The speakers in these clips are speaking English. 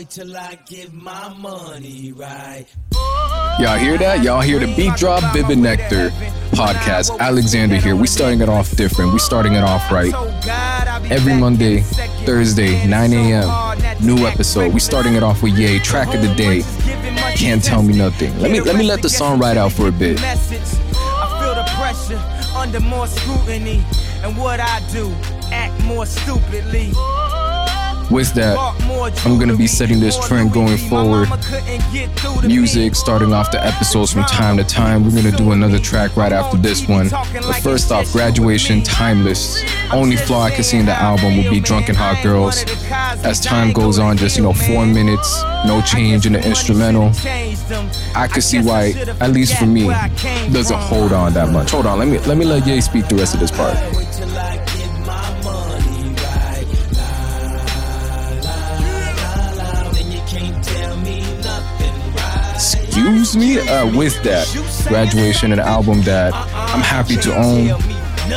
Wait till I get my money right. Y'all hear that? Y'all hear the beat drop? Vivid Nectar podcast. Alexander here. We starting it off different. We starting it off right. Every Monday, Thursday, 9 a.m. New episode. We starting it off with Yay. Track of the day. Can't tell me nothing. Let me let me let the song ride out for a bit. I feel the pressure under more scrutiny. And what I do, act more stupidly. With that, I'm gonna be setting this trend going forward. Music starting off the episodes from time to time. We're gonna do another track right after this one. But first off, graduation timeless. Only flaw I can see in the album will be Drunk and Hot Girls. As time goes on, just you know, four minutes, no change in the instrumental. I could see why, at least for me, doesn't hold on that much. Hold on, let me let me let Ye speak the rest of this part. Excuse me? Uh, with that, graduation, an album that I'm happy to own,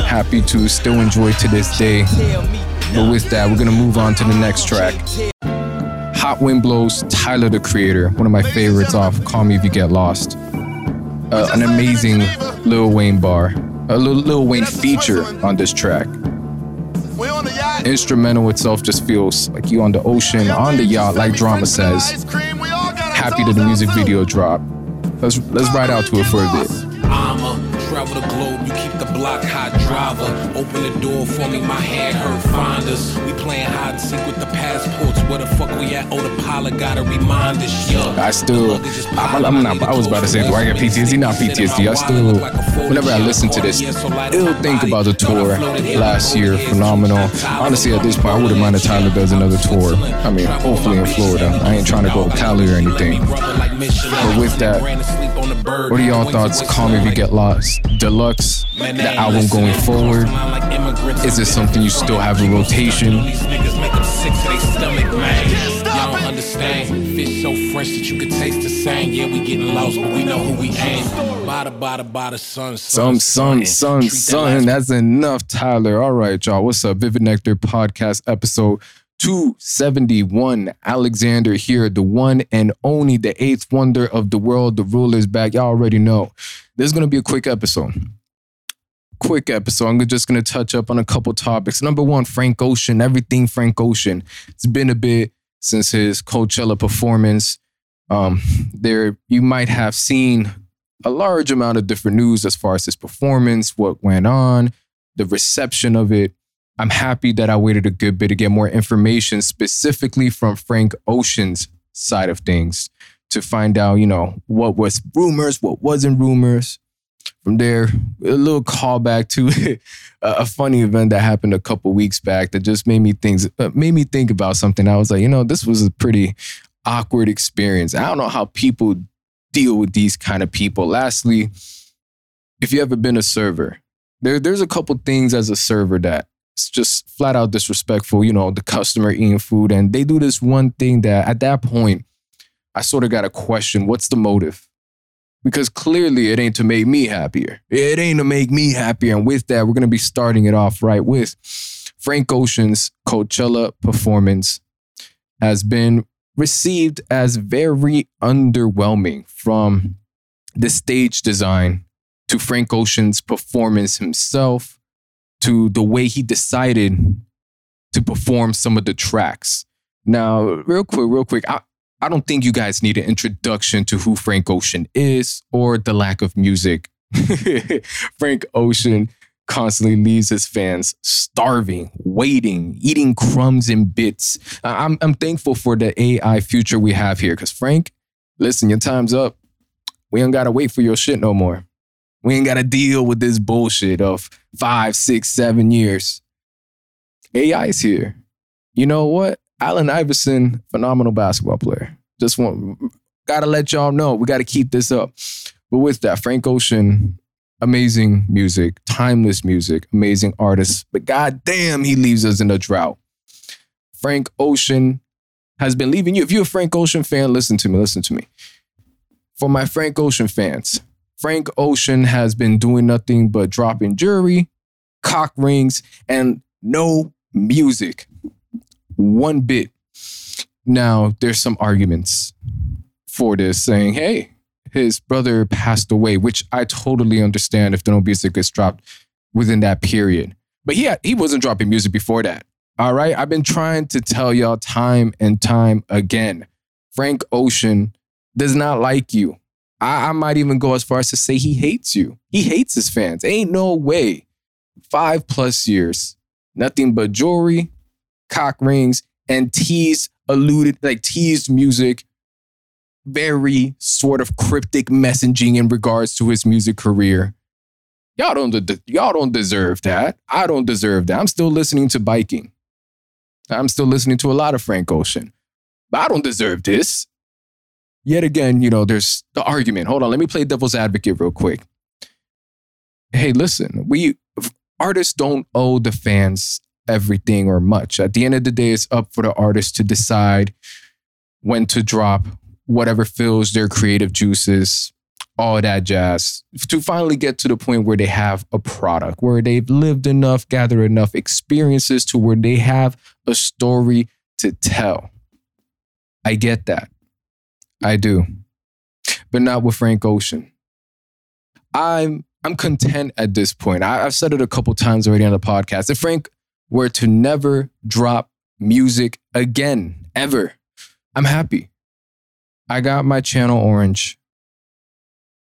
happy to still enjoy to this day. But with that, we're gonna move on to the next track. Hot Wind Blows, Tyler the Creator, one of my favorites off Call Me If You Get Lost. Uh, an amazing Lil Wayne bar, a Lil, Lil Wayne feature on this track. Instrumental itself just feels like you on the ocean, on the yacht, like Drama says. Happy that the music video dropped. Let's let's ride out to it for a bit. Travel the globe, you keep the block hot driver. Open the door for me, my hand hurt. We playing hide and seek with the passports. Where the fuck we at? Oh, the pilot gotta remind us, yeah. I still, I'm, I'm not, I was about to say, do I get PTSD? Not PTSD. I still, whenever I listen to this, ill think about the tour last year. Phenomenal. Honestly, at this point, I wouldn't mind if Tyler does another tour. I mean, hopefully in Florida. I ain't trying to go to Cali or anything. But with that, what are y'all thoughts? Call me if you get lost. Deluxe, the album going forward. Is it something you still have in rotation? These niggas make them sick to their stomach, man. Y'all understand. Fish so fresh that you could taste the same. Yeah, we getting lost, but we know who we aim. Bada, bada, bada, some, son, Treat that son. That's enough, Tyler. All right, y'all. What's up? Vivid Nectar Podcast episode 271. Alexander here, the one and only, the eighth wonder of the world. The ruler's back. Y'all already know. This is going to be a quick episode. Quick episode. I'm just going to touch up on a couple topics. Number one, Frank Ocean, everything Frank Ocean. It's been a bit since his Coachella performance. Um, there, you might have seen a large amount of different news as far as his performance, what went on, the reception of it. I'm happy that I waited a good bit to get more information specifically from Frank Ocean's side of things to find out, you know, what was rumors, what wasn't rumors. From there, a little callback to a funny event that happened a couple weeks back that just made me think uh, made me think about something. I was like, you know, this was a pretty awkward experience. I don't know how people deal with these kind of people. Lastly, if you ever been a server, there, there's a couple things as a server that it's just flat out disrespectful. You know, the customer eating food, and they do this one thing that at that point, I sort of got a question what's the motive? Because clearly it ain't to make me happier. It ain't to make me happier. And with that, we're gonna be starting it off right with Frank Ocean's Coachella performance has been received as very underwhelming from the stage design to Frank Ocean's performance himself to the way he decided to perform some of the tracks. Now, real quick, real quick, I, I don't think you guys need an introduction to who Frank Ocean is or the lack of music. Frank Ocean constantly leaves his fans starving, waiting, eating crumbs and bits. I'm, I'm thankful for the AI future we have here because, Frank, listen, your time's up. We ain't got to wait for your shit no more. We ain't got to deal with this bullshit of five, six, seven years. AI is here. You know what? Allen Iverson, phenomenal basketball player. Just want, gotta let y'all know, we gotta keep this up. But with that, Frank Ocean, amazing music, timeless music, amazing artist. But goddamn, he leaves us in a drought. Frank Ocean has been leaving you. If you're a Frank Ocean fan, listen to me, listen to me. For my Frank Ocean fans, Frank Ocean has been doing nothing but dropping jewelry, cock rings, and no music. One bit. Now, there's some arguments for this saying, hey, his brother passed away, which I totally understand if the no music gets dropped within that period. But he had, he wasn't dropping music before that. All right. I've been trying to tell y'all time and time again. Frank Ocean does not like you. I, I might even go as far as to say he hates you. He hates his fans. Ain't no way. Five plus years, nothing but jewelry, cock rings, and teased, alluded, like teased music. Very sort of cryptic messaging in regards to his music career. Y'all don't, de- y'all don't deserve that. I don't deserve that. I'm still listening to biking. I'm still listening to a lot of Frank Ocean. But I don't deserve this. Yet again, you know, there's the argument. Hold on, let me play devil's advocate real quick. Hey, listen, we artists don't owe the fans everything or much. At the end of the day, it's up for the artist to decide when to drop whatever fills their creative juices, all that jazz, to finally get to the point where they have a product, where they've lived enough, gathered enough experiences to where they have a story to tell. I get that. I do. But not with Frank Ocean. I'm I'm content at this point. I, have said it a couple times already on the podcast. If Frank were to never drop music again, ever, I'm happy. I got my channel orange.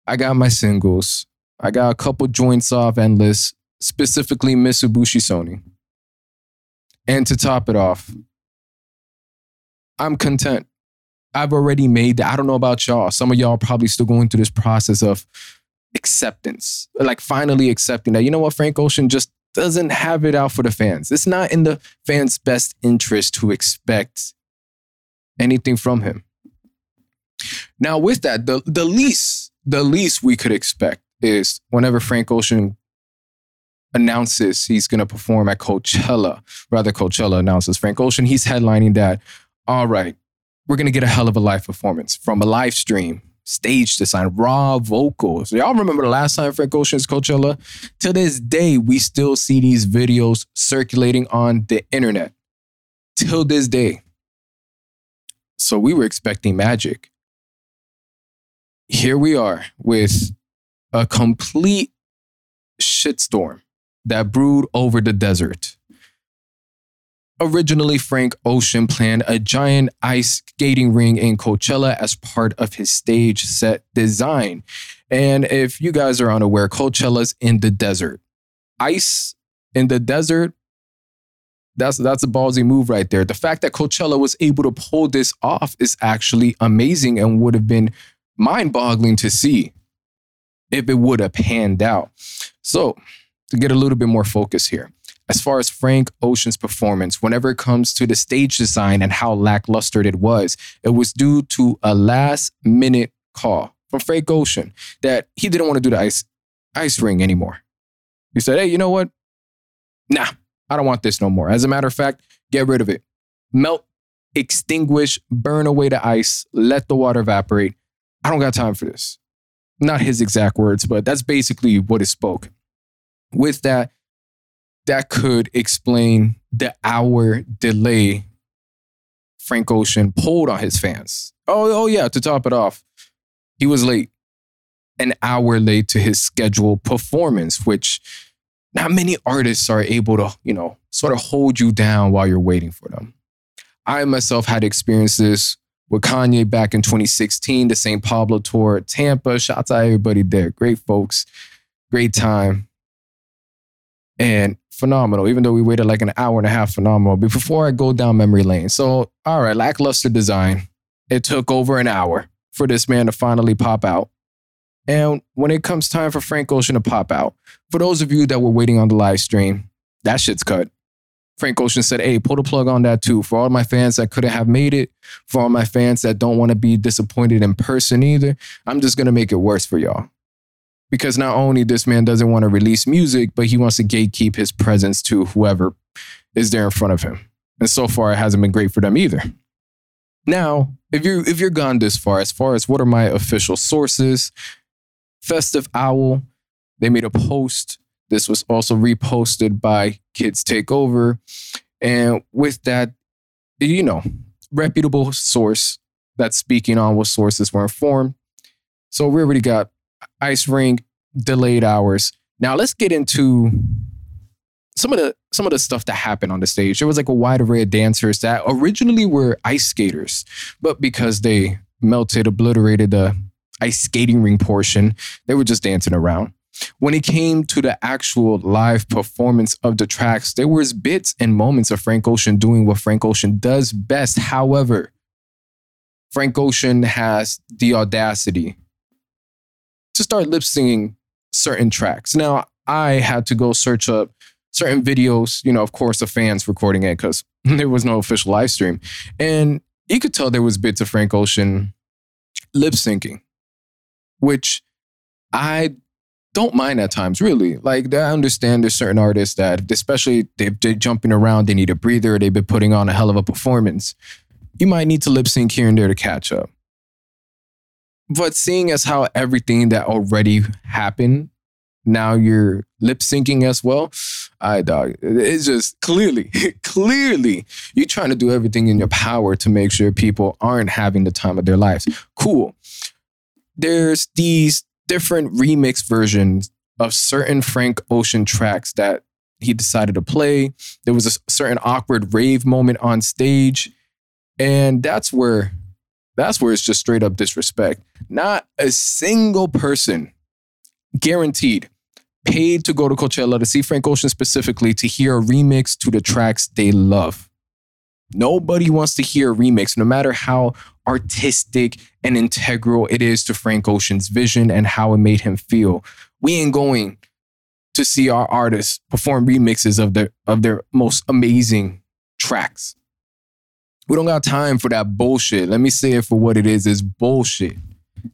I got my singles. I got a couple joints off Endless, specifically Mitsubishi Sony. And to top it off, I'm content. I've already made that. I don't know about y'all. Some of y'all probably still going through this process of acceptance, like finally accepting that, you know what, Frank Ocean just doesn't have it out for the fans. It's not in the fans' best interest to expect anything from him. Now, with that, the, the least, the least we could expect is whenever Frank Ocean announces he's going to perform at Coachella, rather Coachella announces Frank Ocean, he's headlining that, all right, we're to get a hell of a live performance from a live stream, stage design, raw vocals. Y'all remember the last time Frank Ocean's Coachella? To this day, we still see these videos circulating on the internet. Till this day. So we were expecting magic. Here we are with a complete shitstorm that brewed over the desert originally Frank Ocean planned a giant ice skating ring in Coachella as part of his stage set design. And if you guys are unaware, Coachella's in the desert. Ice in the desert, that's that's a ballsy move right there. The fact that Coachella was able to pull this off is actually amazing and would have been mind-boggling to see if it would have panned out. So, to get a little bit more focus here as far as Frank Ocean's performance, whenever it comes to the stage design and how lackluster it was, it was due to a last minute call from Frank Ocean that he didn't want to do the ice, ice ring anymore. He said, hey, you know what? Nah, I don't want this no more. As a matter of fact, get rid of it. Melt, extinguish, burn away the ice, let the water evaporate. I don't got time for this. Not his exact words, but that's basically what it spoke. With that, that could explain the hour delay Frank Ocean pulled on his fans. Oh, oh yeah, to top it off, he was late, an hour late to his scheduled performance, which not many artists are able to, you know, sort of hold you down while you're waiting for them. I myself had experienced this with Kanye back in 2016, the St. Pablo tour, Tampa. Shout out to everybody there. Great folks, great time. And phenomenal, even though we waited like an hour and a half, phenomenal. But before I go down memory lane, so all right, lackluster design. It took over an hour for this man to finally pop out. And when it comes time for Frank Ocean to pop out, for those of you that were waiting on the live stream, that shit's cut. Frank Ocean said, Hey, pull the plug on that too. For all my fans that couldn't have made it, for all my fans that don't want to be disappointed in person either, I'm just going to make it worse for y'all because not only this man doesn't want to release music, but he wants to gatekeep his presence to whoever is there in front of him. And so far, it hasn't been great for them either. Now, if you're if you're gone this far, as far as what are my official sources, Festive Owl, they made a post. This was also reposted by Kids Take Over. And with that, you know, reputable source that's speaking on what sources were informed. So we already got ice rink, delayed hours. Now let's get into some of the some of the stuff that happened on the stage. There was like a wide array of dancers that originally were ice skaters, but because they melted, obliterated the ice skating ring portion, they were just dancing around. When it came to the actual live performance of the tracks, there was bits and moments of Frank Ocean doing what Frank Ocean does best. However, Frank Ocean has the audacity to start lip singing certain tracks. Now, I had to go search up certain videos, you know, of course, the fans recording it because there was no official live stream. And you could tell there was bits of Frank Ocean lip syncing, which I don't mind at times, really. Like, I understand there's certain artists that, especially if they're jumping around, they need a breather, they've been putting on a hell of a performance. You might need to lip sync here and there to catch up. But seeing as how everything that already happened, now you're lip syncing as well. I dog, it's just clearly, clearly, you're trying to do everything in your power to make sure people aren't having the time of their lives. Cool. There's these different remix versions of certain Frank Ocean tracks that he decided to play. There was a certain awkward rave moment on stage. And that's where that's where it's just straight up disrespect. Not a single person guaranteed paid to go to Coachella to see Frank Ocean specifically to hear a remix to the tracks they love. Nobody wants to hear a remix, no matter how artistic and integral it is to Frank Ocean's vision and how it made him feel. We ain't going to see our artists perform remixes of their of their most amazing tracks. We don't got time for that bullshit. Let me say it for what it is. It's bullshit.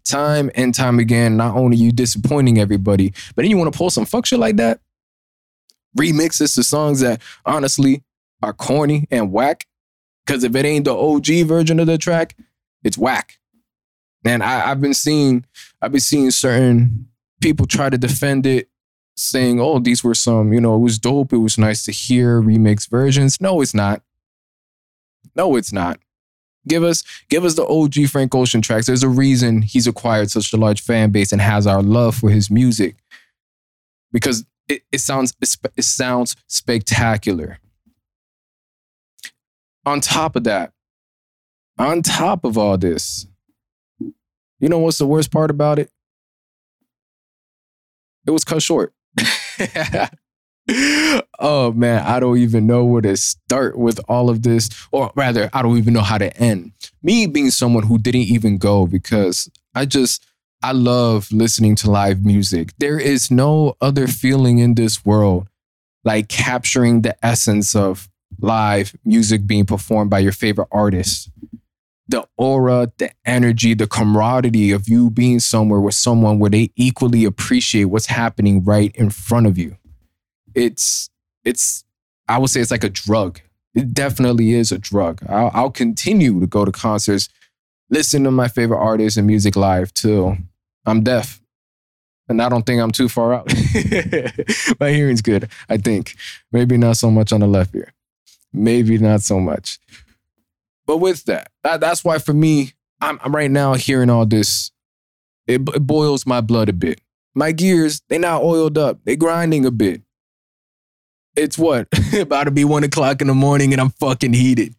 Time and time again, not only you disappointing everybody, but then you want to pull some fuck shit like that. Remixes to songs that honestly are corny and whack. Because if it ain't the OG version of the track, it's whack. And I, I've been seeing, I've been seeing certain people try to defend it, saying, "Oh, these were some, you know, it was dope. It was nice to hear remix versions." No, it's not. No, it's not. Give us, give us the OG Frank Ocean tracks. There's a reason he's acquired such a large fan base and has our love for his music, because it, it sounds it sounds spectacular. On top of that, on top of all this, you know what's the worst part about it? It was cut short. oh man, I don't even know where to start with all of this, or rather, I don't even know how to end. Me being someone who didn't even go because I just, I love listening to live music. There is no other feeling in this world like capturing the essence of live music being performed by your favorite artist. The aura, the energy, the camaraderie of you being somewhere with someone where they equally appreciate what's happening right in front of you it's it's I would say it's like a drug. It definitely is a drug. I'll, I'll continue to go to concerts, listen to my favorite artists and music live till I'm deaf. And I don't think I'm too far out. my hearing's good, I think. Maybe not so much on the left ear. Maybe not so much. But with that, that that's why for me, I'm, I'm right now hearing all this. It, it boils my blood a bit. My gears, they not oiled up. They grinding a bit it's what about to be one o'clock in the morning and I'm fucking heated.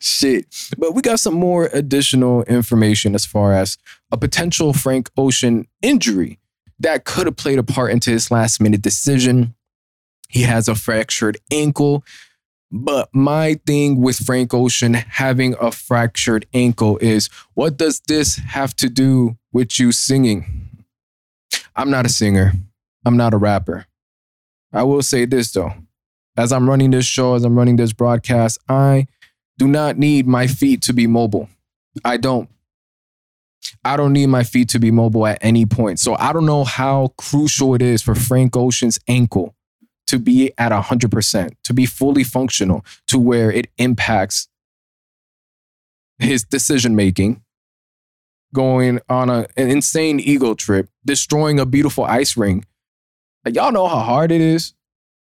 Shit. But we got some more additional information as far as a potential Frank Ocean injury that could have played a part into his last minute decision. He has a fractured ankle. But my thing with Frank Ocean having a fractured ankle is what does this have to do with you singing? I'm not a singer. I'm not a rapper. I will say this though as I'm running this show, as I'm running this broadcast, I do not need my feet to be mobile. I don't. I don't need my feet to be mobile at any point. So I don't know how crucial it is for Frank Ocean's ankle to be at 100%, to be fully functional to where it impacts his decision making, going on a, an insane ego trip, destroying a beautiful ice ring. Like, y'all know how hard it is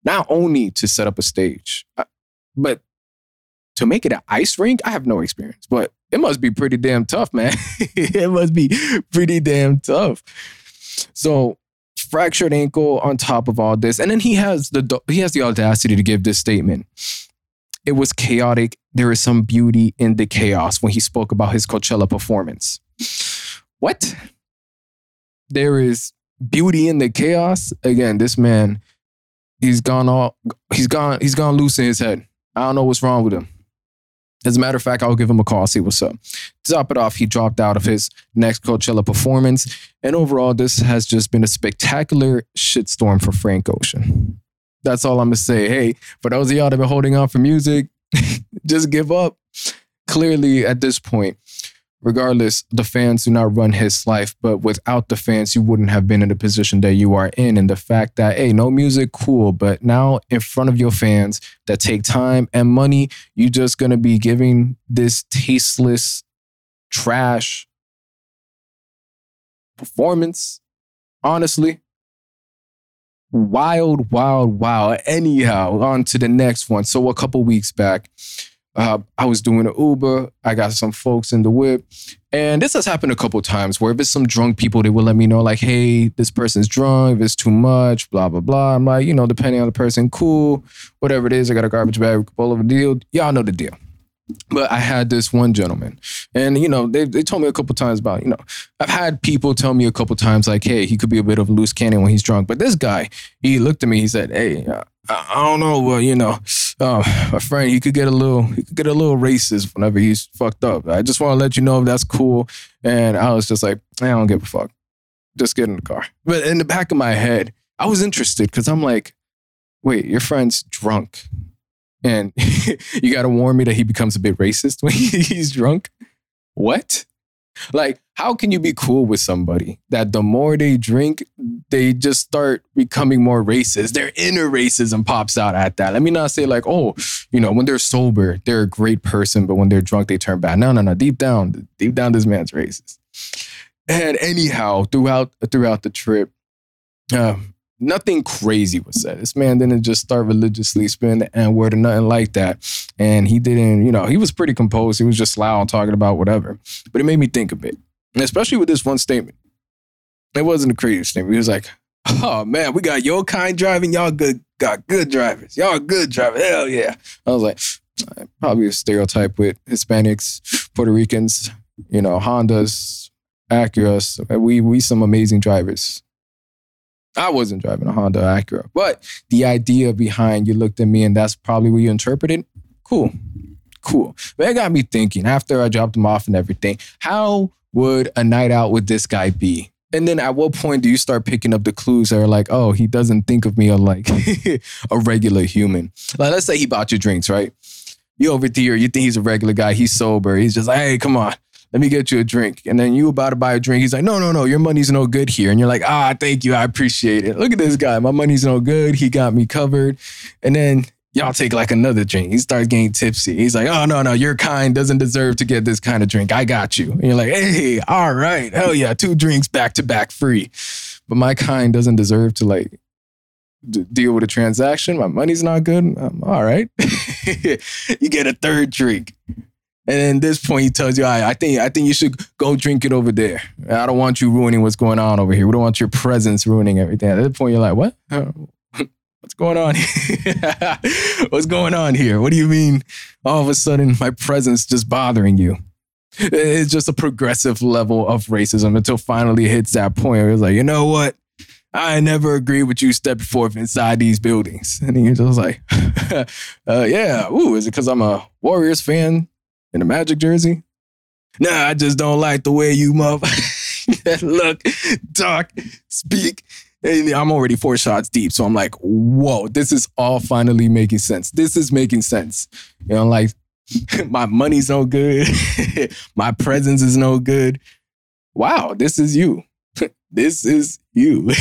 not only to set up a stage, uh, but to make it an ice rink, I have no experience, but it must be pretty damn tough, man. it must be pretty damn tough. So fractured ankle on top of all this, and then he has the he has the audacity to give this statement. It was chaotic. There is some beauty in the chaos when he spoke about his Coachella performance. What? There is beauty in the chaos. Again, this man, he's gone all he's gone, he's gone loose in his head. I don't know what's wrong with him. As a matter of fact, I'll give him a call, see what's up. To top it off, he dropped out of his next Coachella performance. And overall, this has just been a spectacular shitstorm for Frank Ocean. That's all I'm gonna say. Hey, for those of y'all that have been holding on for music, just give up. Clearly, at this point, regardless, the fans do not run his life, but without the fans, you wouldn't have been in the position that you are in. And the fact that, hey, no music, cool, but now in front of your fans that take time and money, you're just gonna be giving this tasteless trash performance. Honestly, wild, wild, wild. Anyhow, on to the next one. So a couple weeks back, uh, I was doing an Uber. I got some folks in the whip. And this has happened a couple times where if it's some drunk people, they will let me know, like, hey, this person's drunk, if it's too much, blah, blah, blah. I'm like, you know, depending on the person, cool, whatever it is, I got a garbage bag, all over the deal. Y'all know the deal. But I had this one gentleman, and you know, they, they told me a couple times about, you know, I've had people tell me a couple times, like, hey, he could be a bit of a loose cannon when he's drunk. But this guy, he looked at me, he said, hey, uh, I, don't know, well, you know, uh, my friend, he could get a little, he could get a little racist whenever he's fucked up. I just want to let you know if that's cool. And I was just like, I don't give a fuck. Just get in the car. But in the back of my head, I was interested because I'm like, wait, your friend's drunk. And you got to warn me that he becomes a bit racist when he's drunk. What? Like, how can you be cool with somebody that the more they drink, they just start becoming more racist? Their inner racism pops out at that. Let me not say, like, oh, you know, when they're sober, they're a great person, but when they're drunk, they turn bad. No, no, no. Deep down, deep down, this man's racist. And anyhow, throughout throughout the trip, uh, nothing crazy was said. This man didn't just start religiously spinning the N word or nothing like that. And he didn't, you know, he was pretty composed. He was just loud talking about whatever. But it made me think a bit, and especially with this one statement. It wasn't a crazy statement. He was like, oh man, we got your kind driving. Y'all good, got good drivers. Y'all good drivers. Hell yeah. I was like, probably a stereotype with Hispanics, Puerto Ricans, you know, Hondas, Acuras. We, we some amazing drivers. I wasn't driving a Honda Acura, but the idea behind you looked at me and that's probably what you interpreted. Cool, cool. But it got me thinking after I dropped him off and everything, how would a night out with this guy be? And then at what point do you start picking up the clues that are like, oh, he doesn't think of me like a regular human? Like, let's say he bought you drinks, right? You over here, you think he's a regular guy, he's sober. He's just like, hey, come on let me get you a drink. And then you about to buy a drink. He's like, no, no, no, your money's no good here. And you're like, ah, thank you. I appreciate it. Look at this guy. My money's no good. He got me covered. And then y'all take like another drink. He starts getting tipsy. He's like, oh, no, no, your kind doesn't deserve to get this kind of drink. I got you. And you're like, hey, all right. Hell yeah. Two drinks back to back free. But my kind doesn't deserve to like deal with a transaction. My money's not good. I'm, all right. you get a third drink. And then this point, he tells you, I, I think I think you should go drink it over there. I don't want you ruining what's going on over here. We don't want your presence ruining everything. At that point, you're like, what? What's going on what's going on here? What do you mean all of a sudden my presence just bothering you? It's just a progressive level of racism until finally hits that point where it's like, you know what? I never agree with you stepping forth inside these buildings. And you're just like, uh, yeah, ooh, is it because I'm a Warriors fan? In a Magic jersey. Nah, I just don't like the way you mother look, talk, speak. And I'm already four shots deep. So I'm like, whoa, this is all finally making sense. This is making sense. You know, like my money's no good. my presence is no good. Wow, this is you. this is you.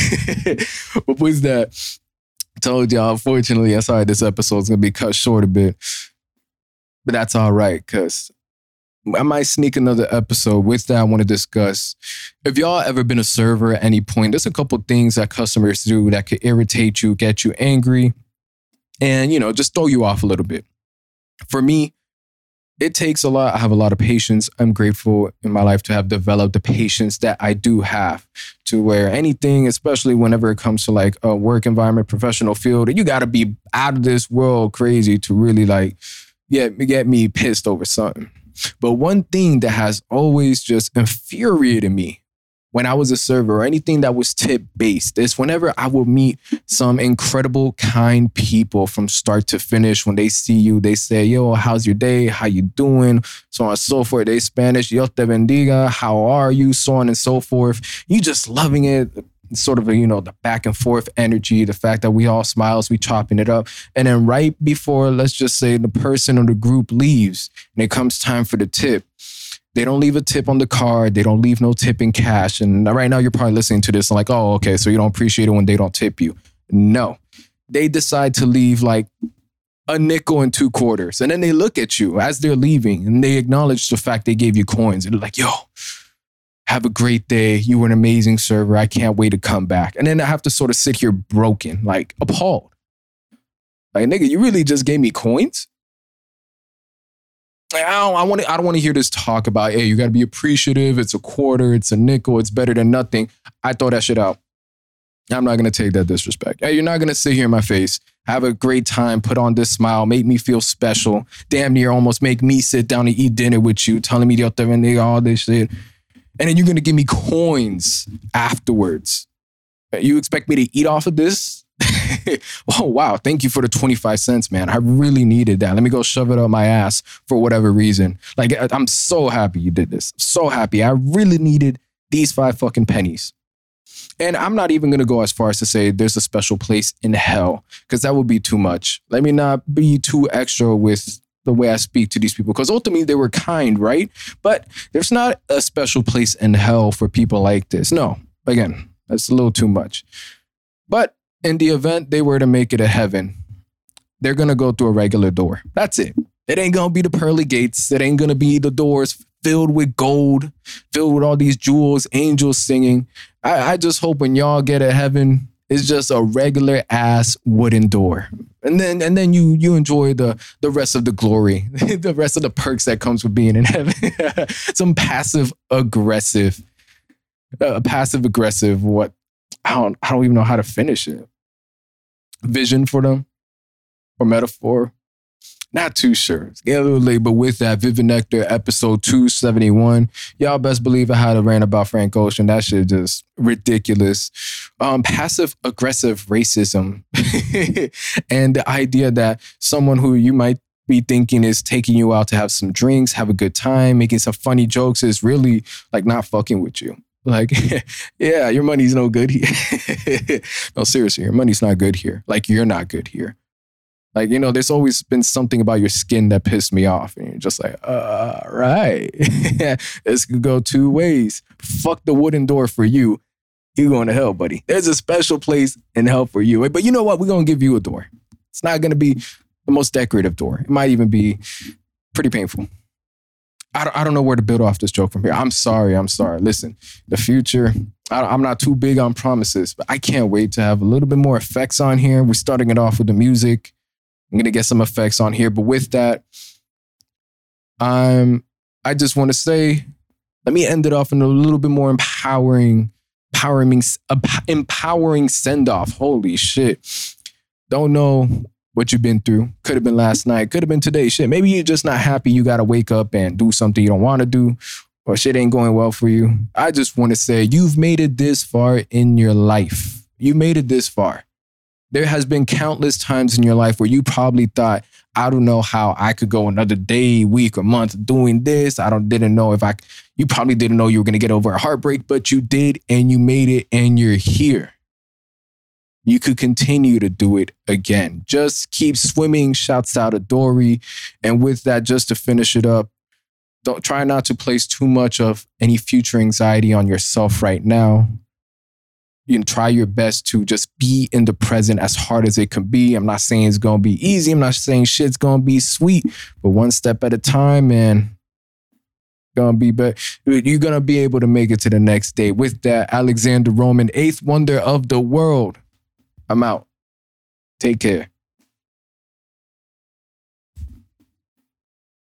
what was that? Told y'all, unfortunately, I'm sorry this episode's gonna be cut short a bit but that's all right because I might sneak another episode with that I want to discuss. If y'all ever been a server at any point, there's a couple things that customers do that could irritate you, get you angry, and you know, just throw you off a little bit. For me, it takes a lot. I have a lot of patience. I'm grateful in my life to have developed the patience that I do have to where anything, especially whenever it comes to like a work environment, professional field, you got to be out of this world crazy to really like get, get me pissed over something. But one thing that has always just infuriated me when I was a server or anything that was tip based is whenever I would meet some incredible, kind people from start to finish. When they see you, they say, "Yo, how's your day? How you doing?" So on and so forth. They Spanish, "Yo te bendiga." How are you? So on and so forth. You just loving it. Sort of a, you know, the back and forth energy, the fact that we all smiles, we chopping it up. And then right before, let's just say the person or the group leaves and it comes time for the tip, they don't leave a tip on the card. They don't leave no tip in cash. And right now, you're probably listening to this and like, oh, okay, so you don't appreciate it when they don't tip you. No, they decide to leave like a nickel and two quarters. And then they look at you as they're leaving and they acknowledge the fact they gave you coins. And they're like, yo, have a great day. You were an amazing server. I can't wait to come back. And then I have to sort of sit here broken, like appalled. Like, nigga, you really just gave me coins? I don't, I want to, I don't want to hear this talk about, hey, you got to be appreciative. It's a quarter, it's a nickel, it's better than nothing. I throw that shit out. I'm not going to take that disrespect. Hey, you're not going to sit here in my face, have a great time, put on this smile, make me feel special, damn near almost make me sit down and eat dinner with you, telling me the other nigga all this shit. And then you're going to give me coins afterwards. You expect me to eat off of this? oh, wow. Thank you for the 25 cents, man. I really needed that. Let me go shove it up my ass for whatever reason. Like, I'm so happy you did this. So happy. I really needed these five fucking pennies. And I'm not even going to go as far as to say there's a special place in hell, because that would be too much. Let me not be too extra with the way I speak to these people, because ultimately they were kind, right? But there's not a special place in hell for people like this. No, again, that's a little too much. But in the event they were to make it a heaven, they're gonna go through a regular door. That's it. It ain't gonna be the pearly gates. It ain't gonna be the doors filled with gold, filled with all these jewels, angels singing. I, I just hope when y'all get a heaven, it's just a regular ass wooden door. And then and then you you enjoy the the rest of the glory, the rest of the perks that comes with being in heaven. Some passive aggressive, uh, passive aggressive what I don't I don't even know how to finish it vision for them or metaphor. Not too sure. It's getting a little late, but with that, Vivid Nectar episode 271. Y'all best believe I had a rant about Frank Ocean. That shit just ridiculous. Um, passive aggressive racism and the idea that someone who you might be thinking is taking you out to have some drinks, have a good time, making some funny jokes is really like not fucking with you. Like, yeah, your money's no good here. no, seriously, your money's not good here. Like, you're not good here. Like, you know, there's always been something about your skin that pissed me off. And you're just like, all right, this could go two ways. Fuck the wooden door for you. You're going to hell, buddy. There's a special place in hell for you. But you know what? We're going to give you a door. It's not going to be the most decorative door. It might even be pretty painful. I don't, I don't know where to build off this joke from here. I'm sorry. I'm sorry. Listen, the future, I, am not too big on promises, but I can't wait to have a little bit more effects on here. We're starting it off with the music. I'm to get some effects on here. But with that, I'm, I just want to say, let me end it off in a little bit more empowering, empowering, empowering send off. Holy shit. Don't know what you've been through. Could have been last night, could have been today. Shit, maybe you're just not happy. You got to wake up and do something you don't want to do, or shit ain't going well for you. I just want to say you've made it this far in your life. You made it this far. There has been countless times in your life where you probably thought, I don't know how I could go another day, week, or month doing this. I don't didn't know if I you probably didn't know you were gonna get over a heartbreak, but you did and you made it and you're here you could continue to do it again. Just keep swimming. Shouts out to Dory. And with that, just to finish it up, don't try not to place too much of any future anxiety on yourself right now. You try your best to just be in the present as hard as it can be. I'm not saying it's gonna be easy. I'm not saying shit's gonna be sweet, but one step at a time, man. Gonna be, but you're gonna be able to make it to the next day. With that, Alexander Roman, eighth wonder of the world. I'm out. Take care.